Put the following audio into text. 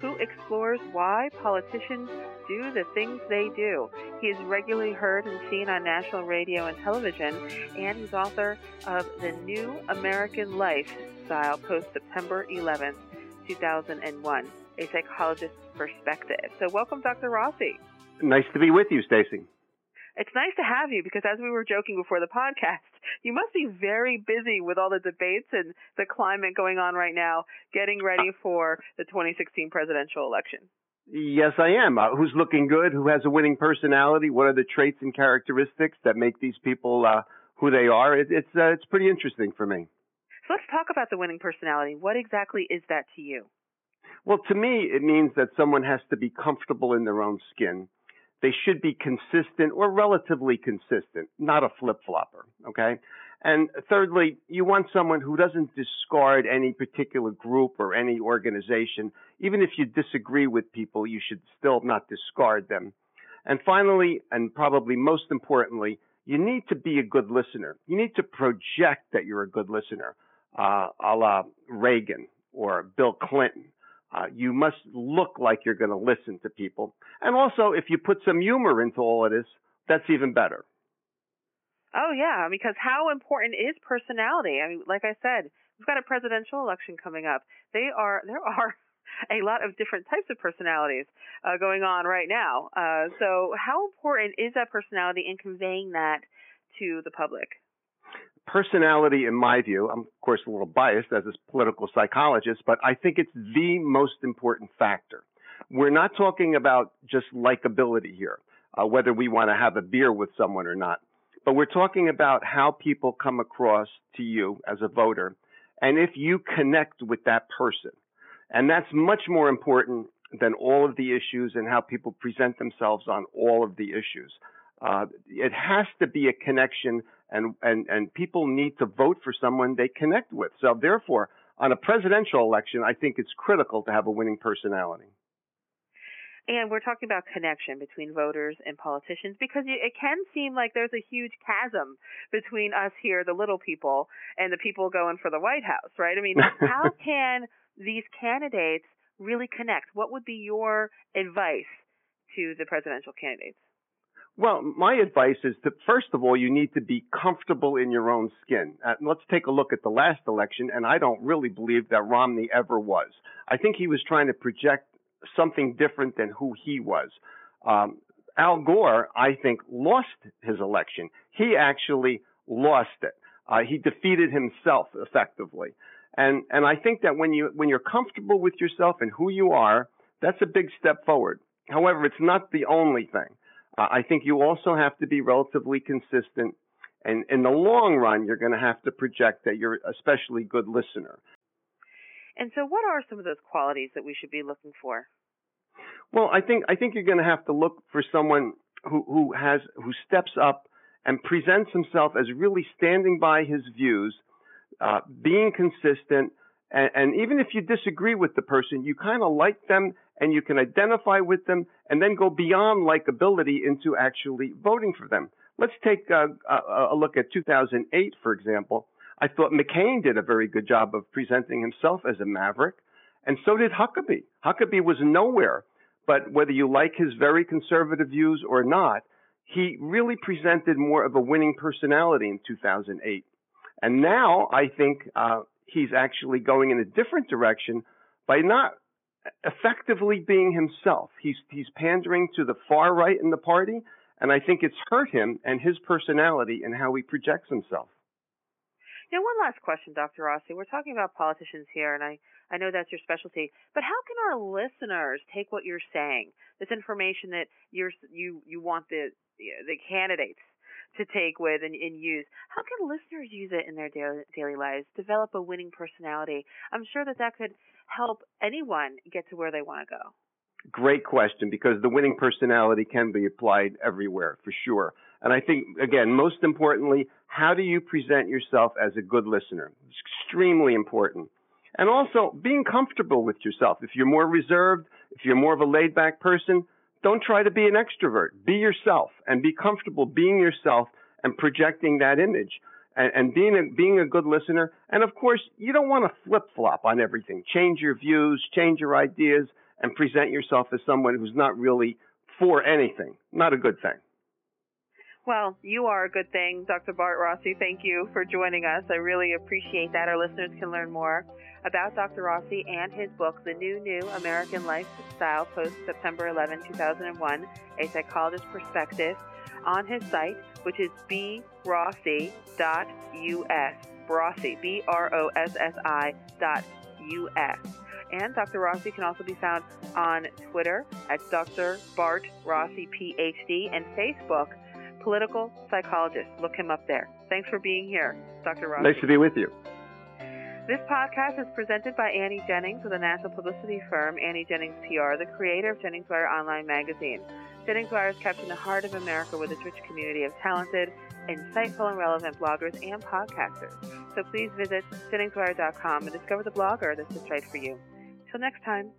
who explores why politicians do the things they do. He is regularly heard and seen on national radio and television, and he's author of The New American Lifestyle post September 11th, 2001, a psychologist's perspective. So, welcome, Dr. Rossi. Nice to be with you, Stacey. It's nice to have you because as we were joking before the podcast, you must be very busy with all the debates and the climate going on right now, getting ready for the 2016 presidential election. Yes, I am. Uh, who's looking good? Who has a winning personality? What are the traits and characteristics that make these people uh, who they are? It, it's uh, it's pretty interesting for me. So let's talk about the winning personality. What exactly is that to you? Well, to me, it means that someone has to be comfortable in their own skin they should be consistent or relatively consistent, not a flip flopper. Okay. And thirdly, you want someone who doesn't discard any particular group or any organization. Even if you disagree with people, you should still not discard them. And finally, and probably most importantly, you need to be a good listener. You need to project that you're a good listener, uh, a la Reagan or Bill Clinton uh, you must look like you're going to listen to people. And also, if you put some humor into all of this, that's even better. Oh, yeah, because how important is personality? I mean, like I said, we've got a presidential election coming up. They are there are a lot of different types of personalities uh, going on right now. Uh, so, how important is that personality in conveying that to the public? Personality, in my view, I'm of course a little biased as a political psychologist, but I think it's the most important factor. We're not talking about just likability here, uh, whether we want to have a beer with someone or not, but we're talking about how people come across to you as a voter, and if you connect with that person, and that's much more important than all of the issues and how people present themselves on all of the issues. Uh, it has to be a connection and, and, and people need to vote for someone they connect with. So therefore, on a presidential election, I think it's critical to have a winning personality. And we're talking about connection between voters and politicians because it can seem like there's a huge chasm between us here, the little people, and the people going for the White House, right? I mean, how can these candidates really connect? What would be your advice to the presidential candidates? Well, my advice is that first of all, you need to be comfortable in your own skin. Uh, let's take a look at the last election, and I don't really believe that Romney ever was. I think he was trying to project something different than who he was. Um, Al Gore, I think, lost his election. He actually lost it. Uh, he defeated himself effectively. And and I think that when you when you're comfortable with yourself and who you are, that's a big step forward. However, it's not the only thing. Uh, I think you also have to be relatively consistent. And in the long run, you're going to have to project that you're especially good listener. And so, what are some of those qualities that we should be looking for? Well, I think I think you're going to have to look for someone who who has who steps up and presents himself as really standing by his views, uh, being consistent, and, and even if you disagree with the person, you kind of like them and you can identify with them and then go beyond likability into actually voting for them. Let's take a, a, a look at 2008, for example. I thought McCain did a very good job of presenting himself as a maverick, and so did Huckabee. Huckabee was nowhere, but whether you like his very conservative views or not, he really presented more of a winning personality in 2008. And now I think uh, he's actually going in a different direction by not effectively being himself. He's he's pandering to the far right in the party, and I think it's hurt him and his personality and how he projects himself. Now, one last question, Dr. Rossi. We're talking about politicians here, and I, I know that's your specialty. But how can our listeners take what you're saying, this information that you're you you want the the candidates to take with and, and use. How can listeners use it in their daily, daily lives? Develop a winning personality. I'm sure that that could help anyone get to where they want to go? Great question because the winning personality can be applied everywhere for sure. And I think, again, most importantly, how do you present yourself as a good listener? It's extremely important. And also being comfortable with yourself. If you're more reserved, if you're more of a laid back person, don't try to be an extrovert. Be yourself and be comfortable being yourself and projecting that image and, and being a, being a good listener. And of course, you don't want to flip flop on everything. Change your views, change your ideas, and present yourself as someone who's not really for anything. Not a good thing. Well, you are a good thing, Dr. Bart Rossi. Thank you for joining us. I really appreciate that. Our listeners can learn more about Dr. Rossi and his book, The New New American Lifestyle, post September 11, 2001, A Psychologist's Perspective, on his site, which is brossi.us. Brossi, B R O S S I dot U-S. And Dr. Rossi can also be found on Twitter at Dr. Bart Rossi, PhD, and Facebook political psychologist. Look him up there. Thanks for being here, Dr. Rossi. Nice to be with you. This podcast is presented by Annie Jennings with the national publicity firm Annie Jennings PR, the creator of Jennings Wire Online magazine. Jennings Wire is capturing the heart of America with its rich community of talented, insightful, and relevant bloggers and podcasters. So please visit JenningsWire.com and discover the blogger that's just right for you. Till next time.